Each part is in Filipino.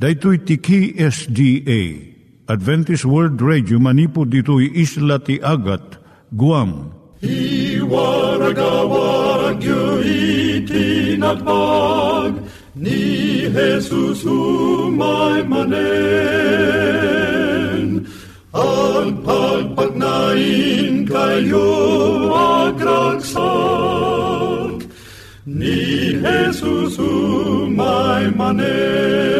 Daitui tiki SDA Adventist World Radio manipud ditui isla ti Agat Guam. I waragawag itinatpag ni Jesus umay manen. Ang pagpagnain kayo agkansak ni Jesus umay manen.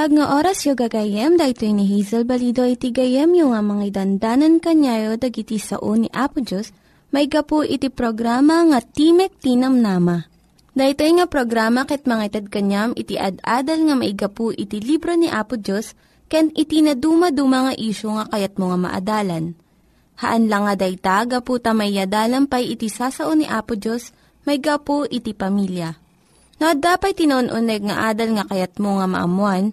Naimbag nga oras yung gagayem, dahil ni Hazel Balido iti gayem yung nga mga dandanan kanyayo dagiti sao ni Apo Diyos, may gapu iti programa nga Timek Tinam Nama. Dahil nga programa ket mga itad kanyam iti ad-adal nga may gapu iti libro ni Apo Diyos, ken iti na dumaduma nga isyo nga kayat mo nga maadalan. Haan lang nga dayta, gapu tamay pay iti sasao ni Apo Diyos, may gapu iti pamilya No, dapat tinon-uneg nga adal nga kayat mo nga maamuan,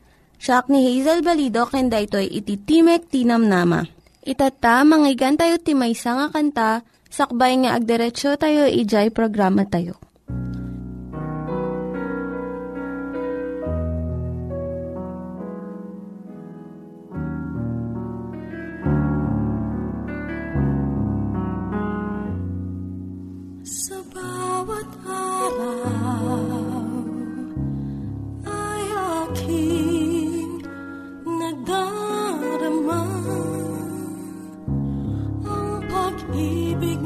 siya ni Hazel Balido, ken daytoy iti Timek Tinamnama. Itata, manggigan tayo timaysa nga kanta, sakbay nga agderetsyo tayo, ijay programa tayo. Sa bawat araw God, a man, I'll pack a big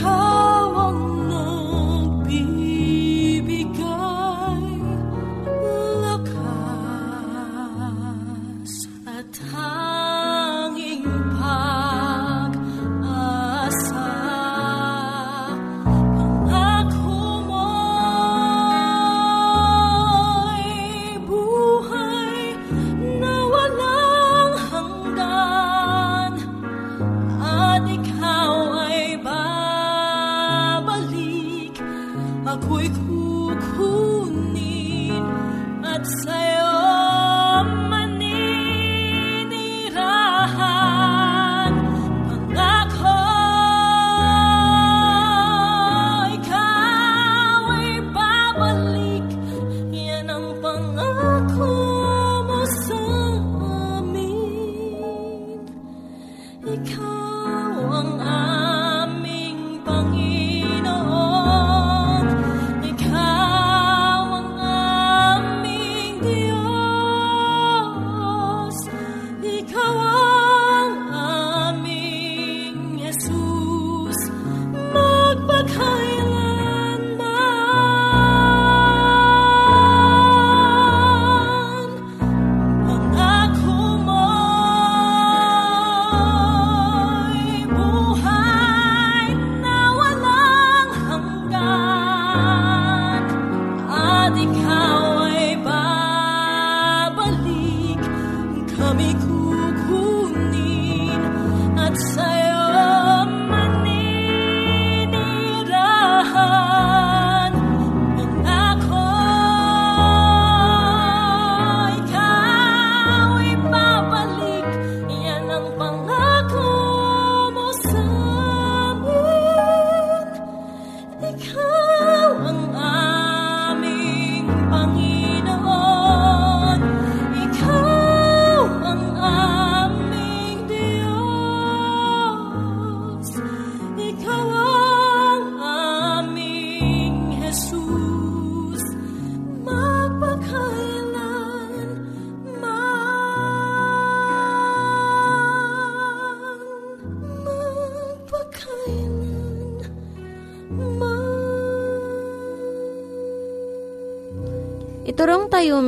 痛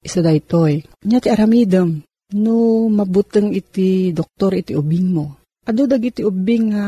isa da itoy. Nya ti aramidem, no mabuteng iti doktor iti ubing mo. Ado dag iti ubing nga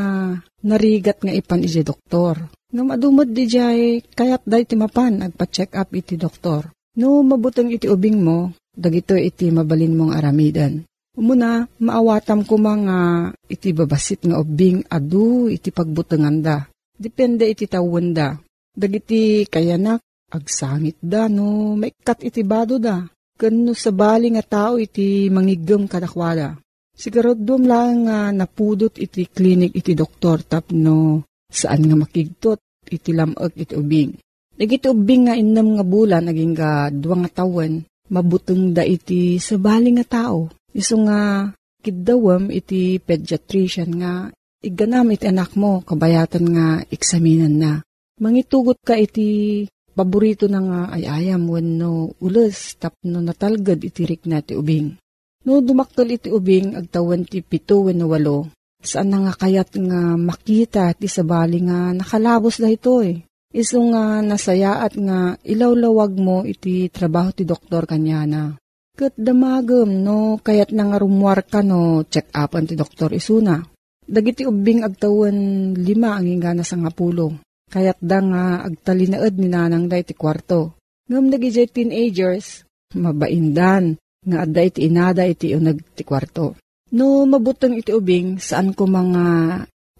narigat nga ipan iti doktor. No madumod di jay kayat da iti mapan agpa-check up iti doktor. No mabuteng iti ubing mo, dagito iti mabalin mong aramidan. Umuna, maawatam ko mga iti babasit nga ubing adu iti pagbutengan da. Depende iti tawon da. Dagiti kayanak agsangit da no maikat iti bado da. Kano sa bali nga tao iti mangigam kadakwada. Siguradom lang nga napudot iti klinik iti doktor tapno saan nga makigtot iti lamag iti ubing. Nagiti ubing nga inam nga bulan naging ga duwa nga tawen mabutong da iti sa bali nga tao. Iso nga kidawam iti pediatrician nga iganam iti anak mo kabayatan nga eksaminan na. Mangitugot ka iti paborito na nga ay ayam wenno ules tapno natalgad itirik na ti ubing. No dumaktol iti ubing agtawan ti pito wenno walo. Saan na nga kayat nga makita ti sabali nga nakalabos da ito eh. Iso nga nasayaat nga ilawlawag mo iti trabaho ti doktor kanyana. Kat damagam no kayat na nga rumwar ka no check upan ti doktor isuna. Dagiti ubing agtawan lima ang ingana sa nga pulo. Kayat da nga agtalinaed ni nanang da iti kwarto. Ngam nagijay teenagers, mabaindan, nga adda iti inada iti unag ti kwarto. No mabutang iti ubing, saan ko mga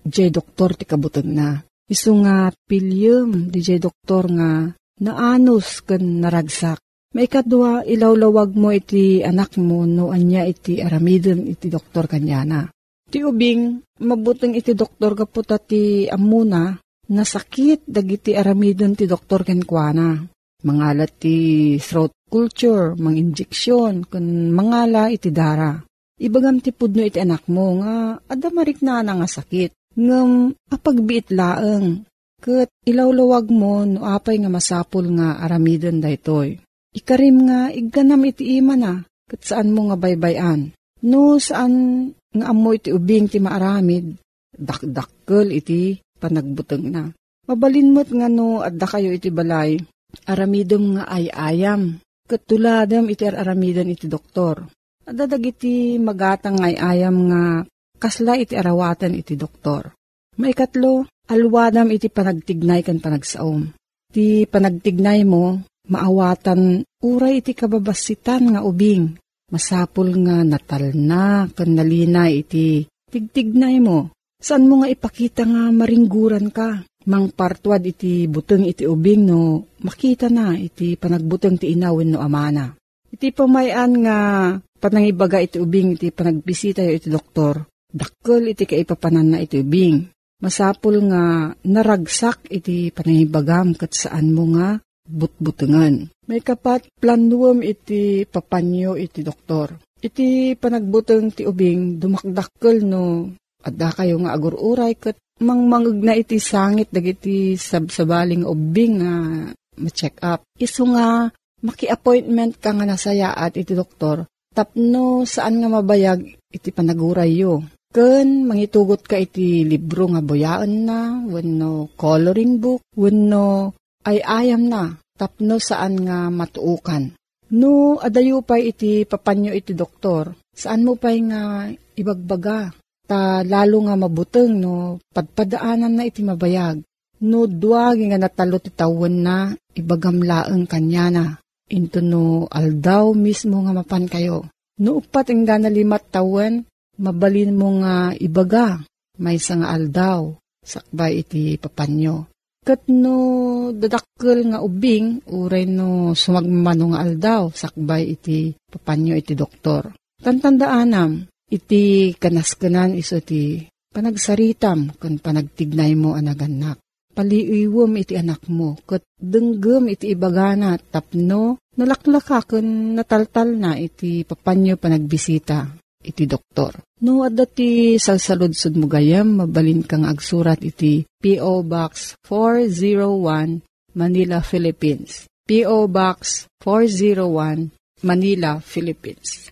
jay doktor ti kabutang na. Isu nga pilyum di jay doktor nga naanos kan naragsak. Maikadwa ilawlawag mo iti anak mo no anya iti aramidon iti doktor kanyana. Ti ubing, mabutang iti doktor kaputa ti amuna, nasakit dagiti aramidon ti doktor kenkwana. Mangalat ti throat culture, mang injeksyon, kun mangala iti dara. Ibagam ti pudno iti anak mo nga adamarik na nga sakit. Ngam apagbiit laeng. Kat ilawlawag mo no apay nga masapul nga aramidon daytoy. Ikarim nga igganam iti ima na. Kat saan mo nga baybayan. No saan nga amoy iti ubing ti maaramid. Dakdakkel iti panagbuteng na. Mabalin mo't nga no adda kayo iti balay, aramidom nga ay ayam. Katuladam iti aramidan iti doktor. Adadag iti magatang ay ayam nga kasla iti arawatan iti doktor. Maikatlo, alwadam iti panagtignay kan panagsaom. Ti panagtignay mo, maawatan uray iti kababasitan nga ubing. Masapul nga natal na kan nalinay iti tigtignay mo. Saan mo nga ipakita nga maringguran ka? Mang partuad iti buteng iti ubing no makita na iti panagbuteng ti inawin no amana. Iti pamayan nga panangibaga iti ubing iti panagbisita iti doktor. Dakkel iti kaipapanan na iti ubing. Masapul nga naragsak iti panangibagam kat saan mo nga butbutengan. May kapat planuam iti papanyo iti doktor. Iti panagbuteng ti ubing dumakdakkel no adda kayo nga agururay kat mangmangag na iti sangit dagiti sabsabaling ubing nga ma-check up. Iso nga maki-appointment ka nga nasayaat iti doktor tapno saan nga mabayag iti panaguray yo. Ken mangitugot ka iti libro nga boyaan na, wenno coloring book, wenno ay ayam na, tapno saan nga matuukan. No, adayo pa iti papanyo iti doktor, saan mo pa nga ibagbaga, ta lalo nga mabuteng no padpadaanan na iti mabayag. No duwag nga natalo ti tawon na ibagamlaeng kanya na. Into no aldaw mismo nga mapan kayo. No upat ang limat tawon, mabalin mo nga ibaga, may nga aldaw, sakbay iti papanyo. Kat no dadakkel nga ubing, uray no sumagmano nga aldaw, sakbay iti papanyo iti doktor. Tantandaanam, iti kanaskanan iso ti panagsaritam kan panagtignay mo anaganak. Paliiwom iti anak mo, kat denggem iti ibagana tapno, nalaklaka kan nataltal na iti papanyo panagbisita iti doktor. No, adda ti salsaludsud mo gayam, mabalin kang agsurat iti P.O. Box 401, Manila, Philippines. P.O. Box 401, Manila, Philippines.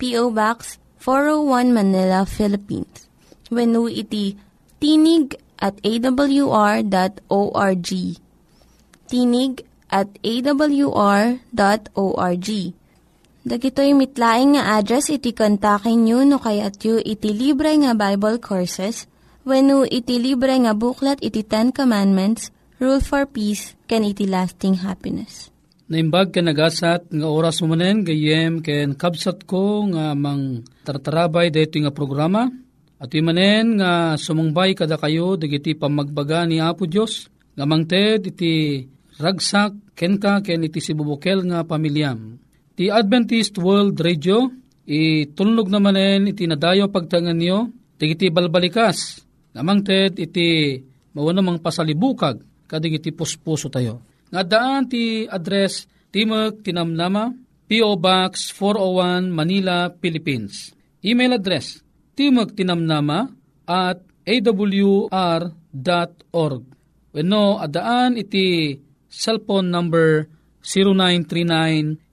P.O. Box 401 Manila, Philippines. When iti tinig at awr.org. Tinig at awr.org. Dagitoy mitlaing nga address iti kontakin nyo no kayat yu iti libre nga Bible Courses when iti libre nga buklat iti Ten Commandments, Rule for Peace, can iti lasting happiness. Naimbag ka nagasat nga oras mo manen gayem ken kabsat ko nga mang tartarabay dito nga programa. At manen nga sumungbay kada kayo dagiti pamagbaga ni Apo Dios nga mangted iti ragsak ken ka ken iti sibubukel nga pamilyam. Ti Adventist World Radio itulnog na manen iti nadayo pagtangan niyo dagiti balbalikas nga mangted iti mawano mang pasalibukag kadig iti puspuso tayo. Nga daan ti address Timog Tinamnama, P.O. Box 401 Manila, Philippines. Email address Timog Tinamnama at awr.org. Wenno adaan iti cellphone number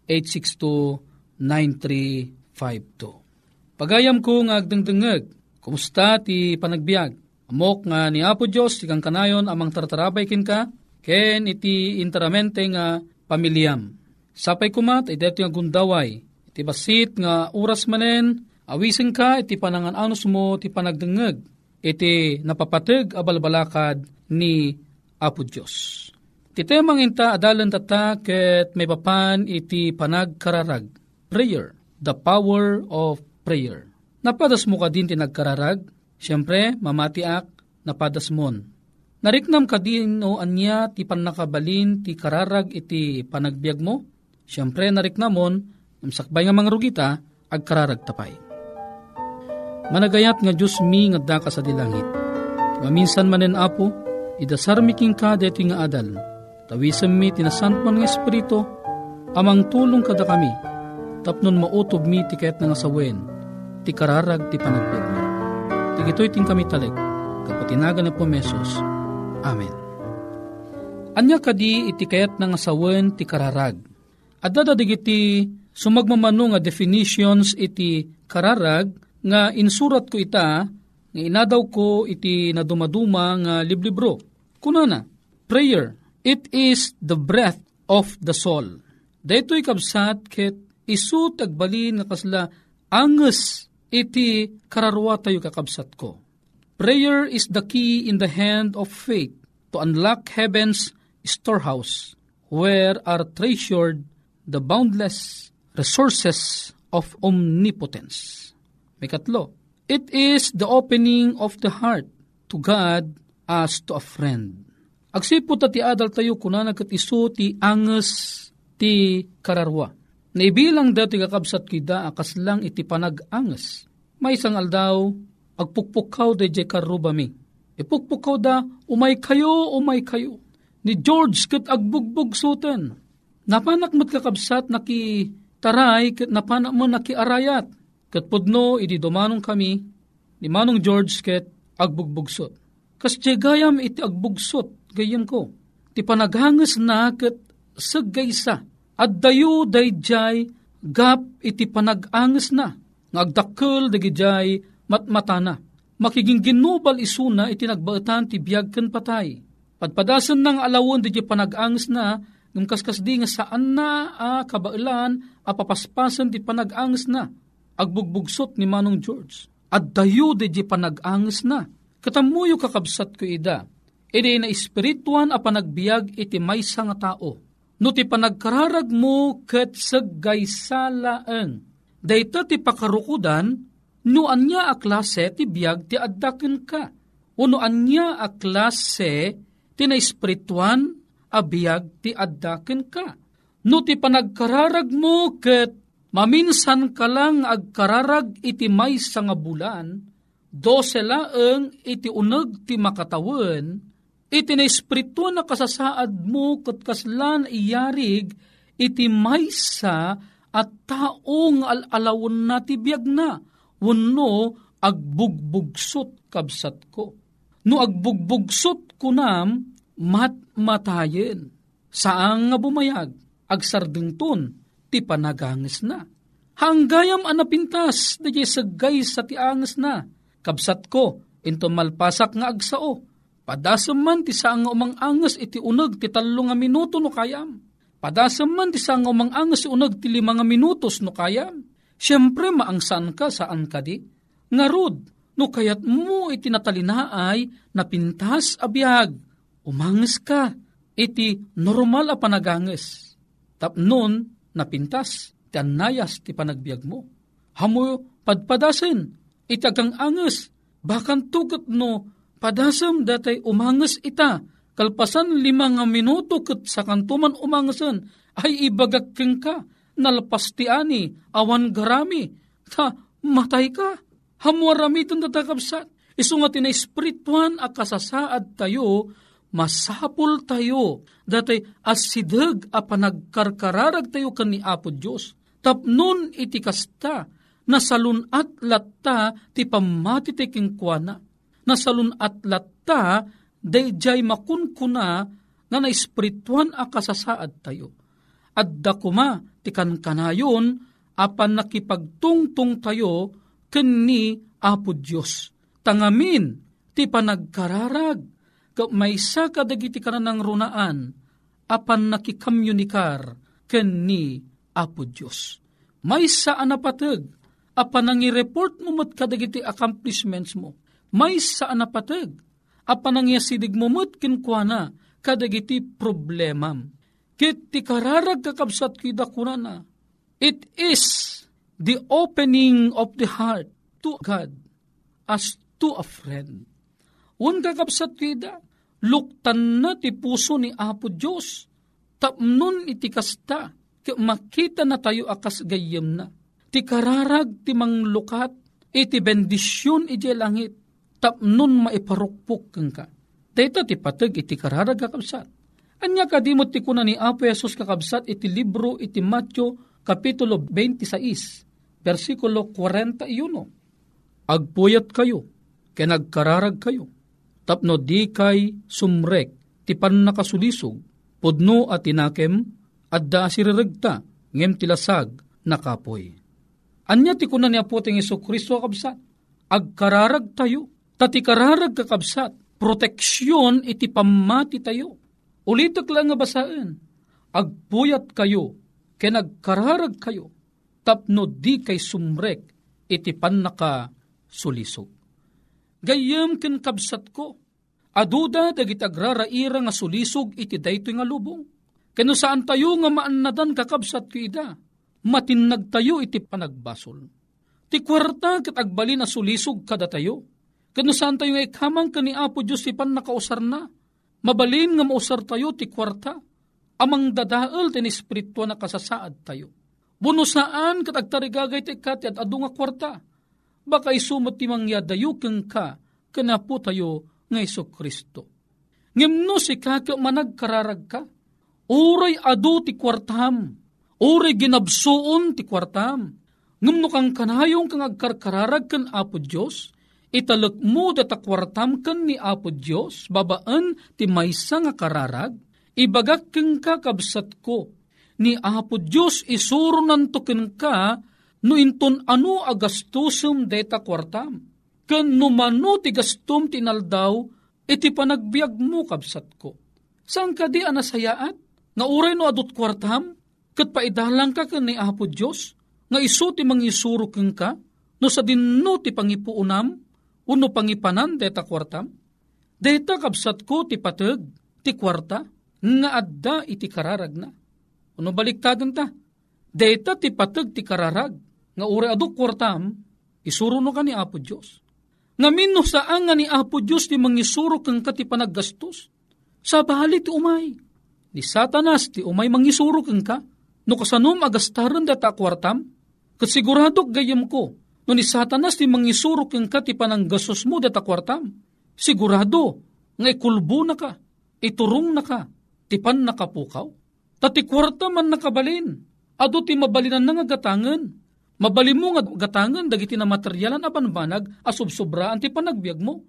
0939-862-9352. Pagayam ko nga agdengdengeg, kumusta ti panagbiag? Amok nga ni Apo Diyos, ikang kanayon amang tartarabay kin ka, ken iti interamente nga pamilyam. Sapay kumat, iti nga gundaway, iti basit nga uras manen, awising ka, iti panangan anos mo, iti panagdengeg, iti napapateg abalbalakad ni Apo Diyos. Iti temang inta adalan tata ket may papan iti panagkararag. Prayer, the power of prayer. Napadas mo ka din ti nagkararag, siyempre mamatiak napadas mon Nariknam ka din o anya ti panakabalin ti kararag iti panagbiag mo. Siyempre nariknamon, namsakbay nga mga rugita, agkararag tapay. Managayat nga Diyos mi nga daka sa dilangit. Nga minsan manen apo, idasar miking ka deto nga adal. Tawisam mi tinasantuan nga Espiritu, amang tulong kada kami, tapnon mautob mi ti kayat nga sawen, ti kararag ti panagpag mi. Ti gito'y ting kami talig, kapatinagan na po mesos. Amen. Anya kadi iti kayat nga sawen ti kararag. Adda digiti sumagmamano nga definitions iti kararag nga insurat ko ita nga inadaw ko iti nadumaduma nga liblibro. Kunana, prayer, it is the breath of the soul. Daytoy kabsat ket isu tagbalin nga kasla anges iti kararwa tayo kakabsat ko. Prayer is the key in the hand of faith to unlock heaven's storehouse where are treasured the boundless resources of omnipotence. May katlo, it is the opening of the heart to God as to a friend. Agsipot ti adal tayo kunanan kat iso ti anges ti kararwa. Naibilang dati kakabsat kida akas lang iti panag-anges. May isang aldaw, agpukpukaw da jay karubami. Ipukpukaw da, umay kayo, umay kayo. Ni George kat agbugbog sutan. Napanak mat kakabsat naki taray kat napanak mo naki arayat. Kat pudno, idi dumanong kami, ni Manong George kat agbugbugsot. Kas gayam iti agbugsot, gayam ko. Ti panaghangas na kat sagaysa at dayo dayjay gap iti panag-anges na nga agdakkel dagijay matmatana makiging ginubal isuna iti nagbaetan ti biyag ken patay. Padpadasen nang alawon di panag-anges na ngem kaskas di nga saan na a kabailan a papaspasen ti panag-anges na. Agbugbugsot ni Manong George. At dayo di panag-anges na. Katamuyo kakabsat ko ida. Iti na espirituan a panagbiag iti maysa nga tao. No ti panagkararag mo ket saggaysalaan. Dayta ti pakarukudan, no anya a klase ti biyag ti addaken ka. Uno anya a klase ti na espirituan a biyag ti addaken ka. No ti panagkararag mo ket maminsan ka lang agkararag iti may nga bulan, dose laeng iti uneg ti makatawan, iti na espiritu na kasasaad mo kat kaslan iyarig iti maysa at taong alalawon na ti biyag na wano agbugbugsot kabsat ko. No agbugbugsot ko nam mat matayen. Saang nga bumayag agsardengton ti panaganges na. Hanggayam anapintas da sagay sa ti na. Kabsat ko, into malpasak nga agsao Padasam man ti saan nga umang angas iti uneg ti talo nga minuto no kayam. Padasam man ti saan nga umang angas uneg ti lima minutos no kayam. Siyempre maangsan ka saan ka di. Ngarod, no kayat mo iti natalinaay na pintas abiyag. Umangas ka, iti normal a panaganges. Tapnon, napintas, ti ti panagbiag mo. Hamo padpadasen, itagang anges, bakan tugot no Padasam datay umangas ita, kalpasan lima nga minuto ket sa kantuman umangasan, ay ibagak ka, nalpas ti ani, awan garami, ta matay ka, hamuarami itong tatakabsat. Iso nga tinay spirituan a kasasaad tayo, masapul tayo, datay asidag a panagkarkararag tayo kan ni Apo Diyos. Tapnon iti kasta, nasalunat latta ti pamatitiking kuana nasalun at latta, dayjay makunkuna na espirituan a kasasaad tayo. At dakuma ti kankanayon apan nakipagtungtong tayo kenni Apo Diyos. Tangamin ti panagkararag may sa kadagiti kananang runaan apan nakikamyunikar kenni Apo Diyos. May sa anapatag apan nangi-report mo mat kadagiti accomplishments mo may sa anapatag, apan sidig mumut kinkwana, kadagiti problemam. Kit ti kararag kakabsat kida kunana. It is the opening of the heart to God as to a friend. Un kakabsat kida, luktan na ti puso ni Apo Diyos. Tapnon iti kasta, makita na tayo akas gayem na. Ti kararag ti manglukat, iti bendisyon iti langit tapnon maiparukpok keng ka. Dito ti patag iti kararag kakabsat. Anya ka di mo ti kuna ni Apo Jesus kakabsat iti libro iti Matyo Kapitulo 26, versikulo 41. Agpuyat kayo, kenagkararag kayo, tapno di kay sumrek, ti pan nakasulisog, pudno at tinakem, adda siririgta, ngem tilasag, nakapoy. Anya ti kuna ni Apo ting Iso Kristo kabsat, agkararag tayo, tati kararag kakabsat, proteksyon iti pamati tayo Ulitok lang nga basaan, agpuyat kayo, kay nagkararag kayo, tapno di kay sumrek, iti pan naka sulisog. Gayam ken kabsat ko, aduda dagit agraraira nga sulisog iti daytoy nga lubong. Kano saan tayo nga maannadan kakabsat ko ida, matinag tayo iti panagbasol. Ti kwarta kat agbali na sulisog kada tayo. Kano saan tayo nga ikamang kani Apo Diyos ipan nakausar na, Mabalin nga mausar tayo ti kwarta, amang dadaal tin espiritu na kasasaad tayo. Buno saan katagtarigagay ti kati at adu nga kwarta, baka isumot ti mangyadayo keng ka, kanapo tayo nga Iso Kristo. Ngimno si kaka managkararag ka, uray adu ti kwartam, uray ginabsuon ti kwartam, ngumno kang kanayong kang agkarkararag kan Apo Diyos, italek mo datakwartam ken ni Apo Dios babaan ti maysa nga kararag ibagak ken kakabsat ko. Ni Apo Dios isuro nanto ken ka no inton ano agastusem deta kwartam. Ken no mano ti gastum tinaldaw iti panagbiag mo kabsat ko. Saan ka di anasayaat nga uray no adot kwartam? Ket paidalang ka ken ni Apo Dios nga isu ti mangisuro ken ka no sa dinno ti pangipuunam Uno pangipanan deta kwartam? Deta kabsat ko ti pateg, ti kwarta, nga adda iti kararag na. Uno baliktadan ta? Deta ti pateg ti kararag, nga ure adu kwartam, isuro no ka ni Apo Diyos. Nga minno saan nga ni Apo Diyos ti mangisuro kang ka ti panaggastos. Sa bahali ti umay. Ni Satanas ti umay mangisuro kang ka. No kasanom agastaran data kwartam, kasiguradok gayam ko, No ni satanas ti mangisurok yung ka ti pananggasos mo data kwartam. Sigurado, nga ikulbo na ka, iturong na ka, ti pan nakapukaw. Tati kwarta man nakabalin, ado ti mabalinan na nga gatangan. Mabali mo nga gatangan, dagiti na materyalan aban banag, asubsobraan ti panagbiag mo.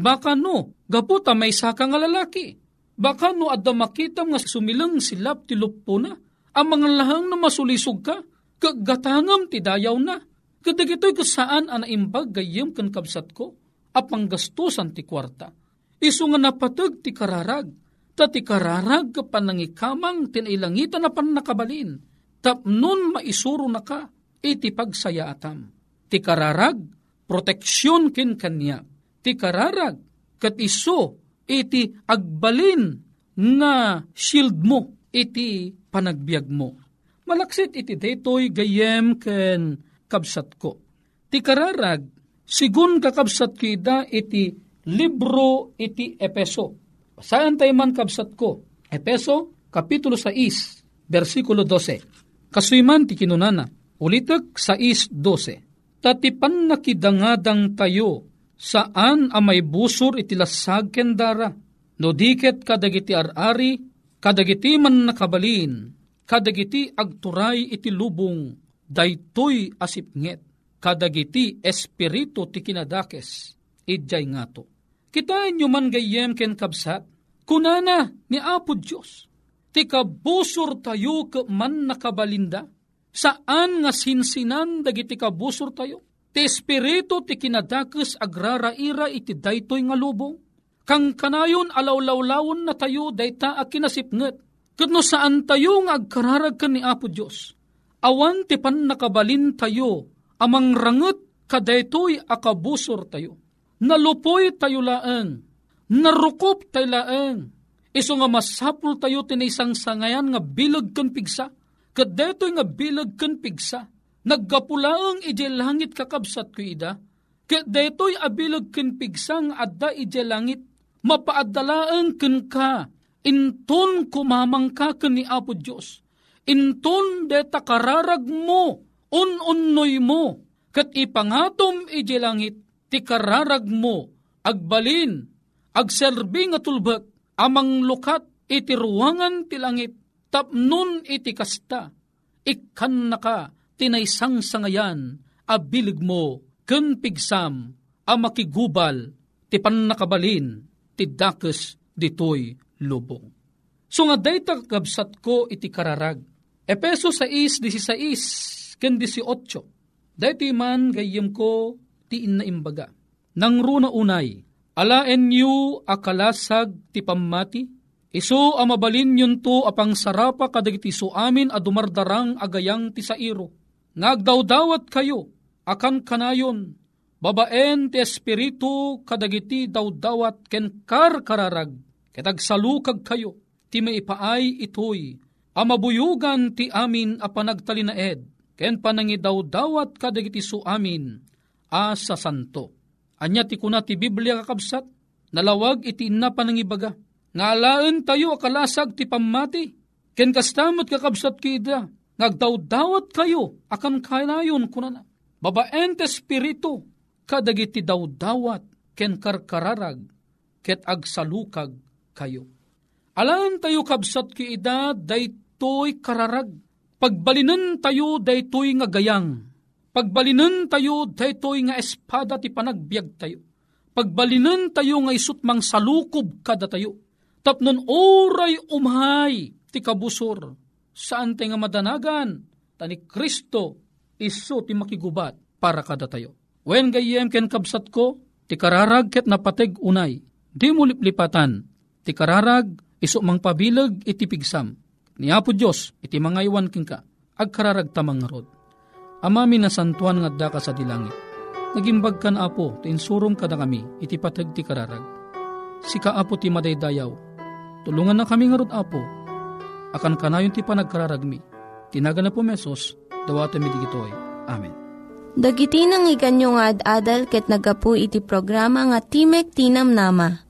Baka no, gaputa may saka nga lalaki. Baka no, adda makita nga sumilang silap ti lupo na. Ang mga lahang na masulisog ka, kagatangam ti dayaw na Kadagito'y kasaan ang naimbag gayem kan kabsat ko, apang gastusan ti kwarta. Isu nga napatag ti kararag, ta ti kararag ka panangikamang tinailangitan na pan nakabalin, tapnon maisuro na ka, iti pagsaya atam. Ti kararag, proteksyon kin kanya. Ti kararag, kat iso, iti agbalin nga shield mo, iti panagbiag mo. Malaksit iti detoy gayem ken kabsat ko. Ti kararag, sigun kakabsat kita iti libro iti Epeso. Saan tayo man kabsat ko? Epeso, Kapitulo 6, versikulo 12. Kasuyman ti kinunana, ulitek 6.12. Tatipan nakidangadang tayo, saan amay busur iti lasag kendara, no diket kadagiti arari, kadagiti man nakabalin, kadagiti agturay iti lubong, daytoy asipnget, kadagiti espiritu ti kinadakes, idjay ngato. Kita nyo man gayem ken kabsat, kunana ni Apo Diyos, ti kabusor tayo ka man nakabalinda, saan nga sinsinan dagiti kabusor tayo, ti espiritu ti kinadakes agraraira iti daytoy nga lubong, kang kanayon alawlawlawon na tayo dayta a kinasipnget, saan tayo nga agkararag ka ni Apo Diyos, awan ti pan nakabalin tayo, amang ranget kadaytoy akabusor tayo. Nalupoy tayo laeng, narukop tayo laeng, iso nga masapul tayo tinisang sangayan nga bilag kan pigsa, kadaytoy nga bilag kan pigsa, naggapulaang ije langit kakabsat ko ida, kadaytoy abilag kan pigsa nga adda ije langit, mapaadalaan kan ka, inton kumamang ka ni Apo Diyos, inton deta kararag mo, un-unnoy mo, kat ipangatom ije langit, ti kararag mo, agbalin, agserbi nga tulbak, amang lukat iti ruangan ti langit, tapnon iti kasta, ikan naka, tinaysang sangayan, abilig mo, ken pigsam, a makigubal, ti nakabalin, ti dakes ditoy lubong. So nga dayta kabsat ko iti kararag. Epeso 6.16 ken 18. Dayto man gayem ko ti inna imbaga. Nang runa unay, alaen yu akalasag ti pammati, iso amabalin yun to apang sarapa kadagiti so amin a dumardarang agayang ti sairo. Ngagdawdawat kayo, akan kanayon, babaen ti espiritu kadagiti dawdawat ken kar kararag, ketag salukag kayo, ti maipaay itoy, amabuyugan ti amin a panagtalinaed, ken panangidawdawat kadagiti su amin, a sa santo. Anya ti kuna ti Biblia kakabsat, nalawag iti inna panangibaga, nga alaan tayo akalasag ti pamati, ken kastamot kakabsat kida, nagdawdawat kayo, akan kanayon kunana. Babaen te espiritu, kadagiti dawdawat, ken karkararag, ket agsalukag kayo Alam tayo kabsat ki ida, daytoy kararag. Pagbalinan tayo, daytoy nga gayang. Pagbalinan tayo, daytoy nga espada ti panagbiag tayo. Pagbalinan tayo nga isut mang salukob kada tayo. Tapnon oray umhay ti kabusor. Saan tayo nga madanagan? Tani Kristo, iso ti makigubat para kada tayo. Wen gayem ken kabsat ko, ti kararag ket napateg unay. Di mo liplipatan, ti kararag iso mang pabilag iti pigsam. Ni Apo Diyos, iti mga iwan king ka, agkararag tamang rod. Amami na santuan nga da ka sa dilangit. Nagimbag kan Apo, ti insurom ka na kami, iti patag ti kararag. Sika Apo ti madaydayaw, tulungan na kami nga Apo, akan kanayon ti panagkararag mi. Tinaga na po mesos, dawata mi digitoy. Amen. Dagiti nang iganyo nga ad-adal ket nagapu iti programa nga Timek Tinam Nama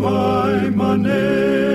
my money.